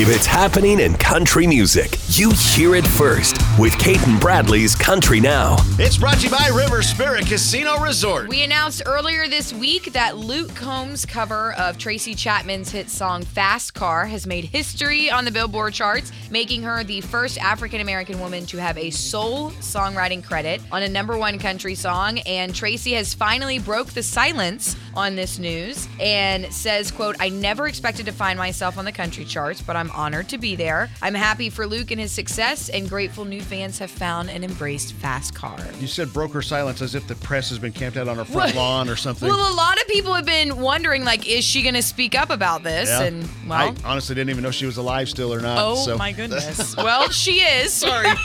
if it's happening in country music, you hear it first with Cait and Bradley's Country Now. It's brought to you by River Spirit Casino Resort. We announced earlier this week that Luke Combs' cover of Tracy Chapman's hit song Fast Car has made history on the Billboard charts, making her the first African American woman to have a sole songwriting credit on a number one country song. And Tracy has finally broke the silence on this news and says, quote, I never expected to find myself on the country charts, but I'm honored to be there. I'm happy for Luke and his success and grateful new fans have found and embraced Fast Car. You said broke her silence as if the press has been camped out on her front lawn or something. Well, a lot of people have been wondering, like, is she going to speak up about this? Yeah. And well, I honestly didn't even know she was alive still or not. oh so. my goodness. well, she is. Sorry.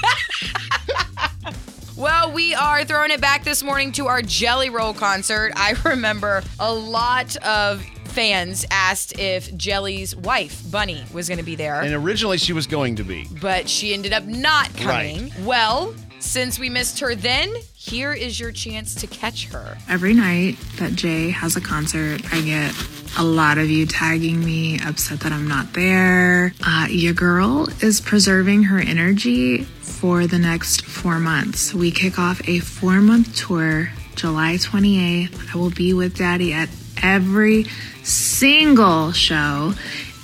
Well, we are throwing it back this morning to our Jelly Roll concert. I remember a lot of fans asked if Jelly's wife, Bunnie, was going to be there. and originally she was going to be. but she ended up not coming. Right. Well, since we missed her then, here is your chance to catch her. Every night that Jay has a concert, I get a lot of you tagging me, upset that I'm not there. Uh, your girl is preserving her energy for the next four months. We kick off a four month tour July 28th. I will be with Daddy at every single show.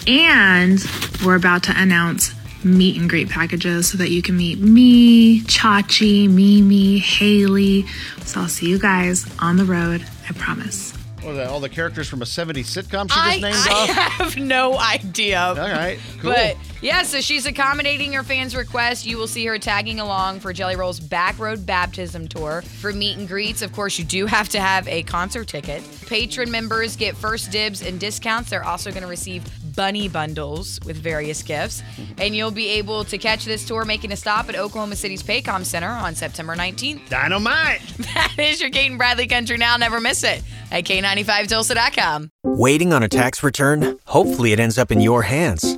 And we're about to announce meet and greet packages so that you can meet me, Chachi, Mimi, Haley. So I'll see you guys on the road. I promise. What are that, all the characters from a 70s sitcom she I, just named I off? have no idea. All right, cool. But yeah, so she's accommodating her fans' request. You will see her tagging along for Jelly Roll's Back Road Baptism Tour. For meet and greets, of course, you do have to have a concert ticket. Patron members get first dibs and discounts. They're also going to receive bunny bundles with various gifts. And you'll be able to catch this tour making a stop at Oklahoma City's Paycom Center on September 19th. Dynamite. That is your Cait and Bradley Country Now. Never miss it at K95Tulsa.com. Waiting on a tax return? Hopefully, it ends up in your hands.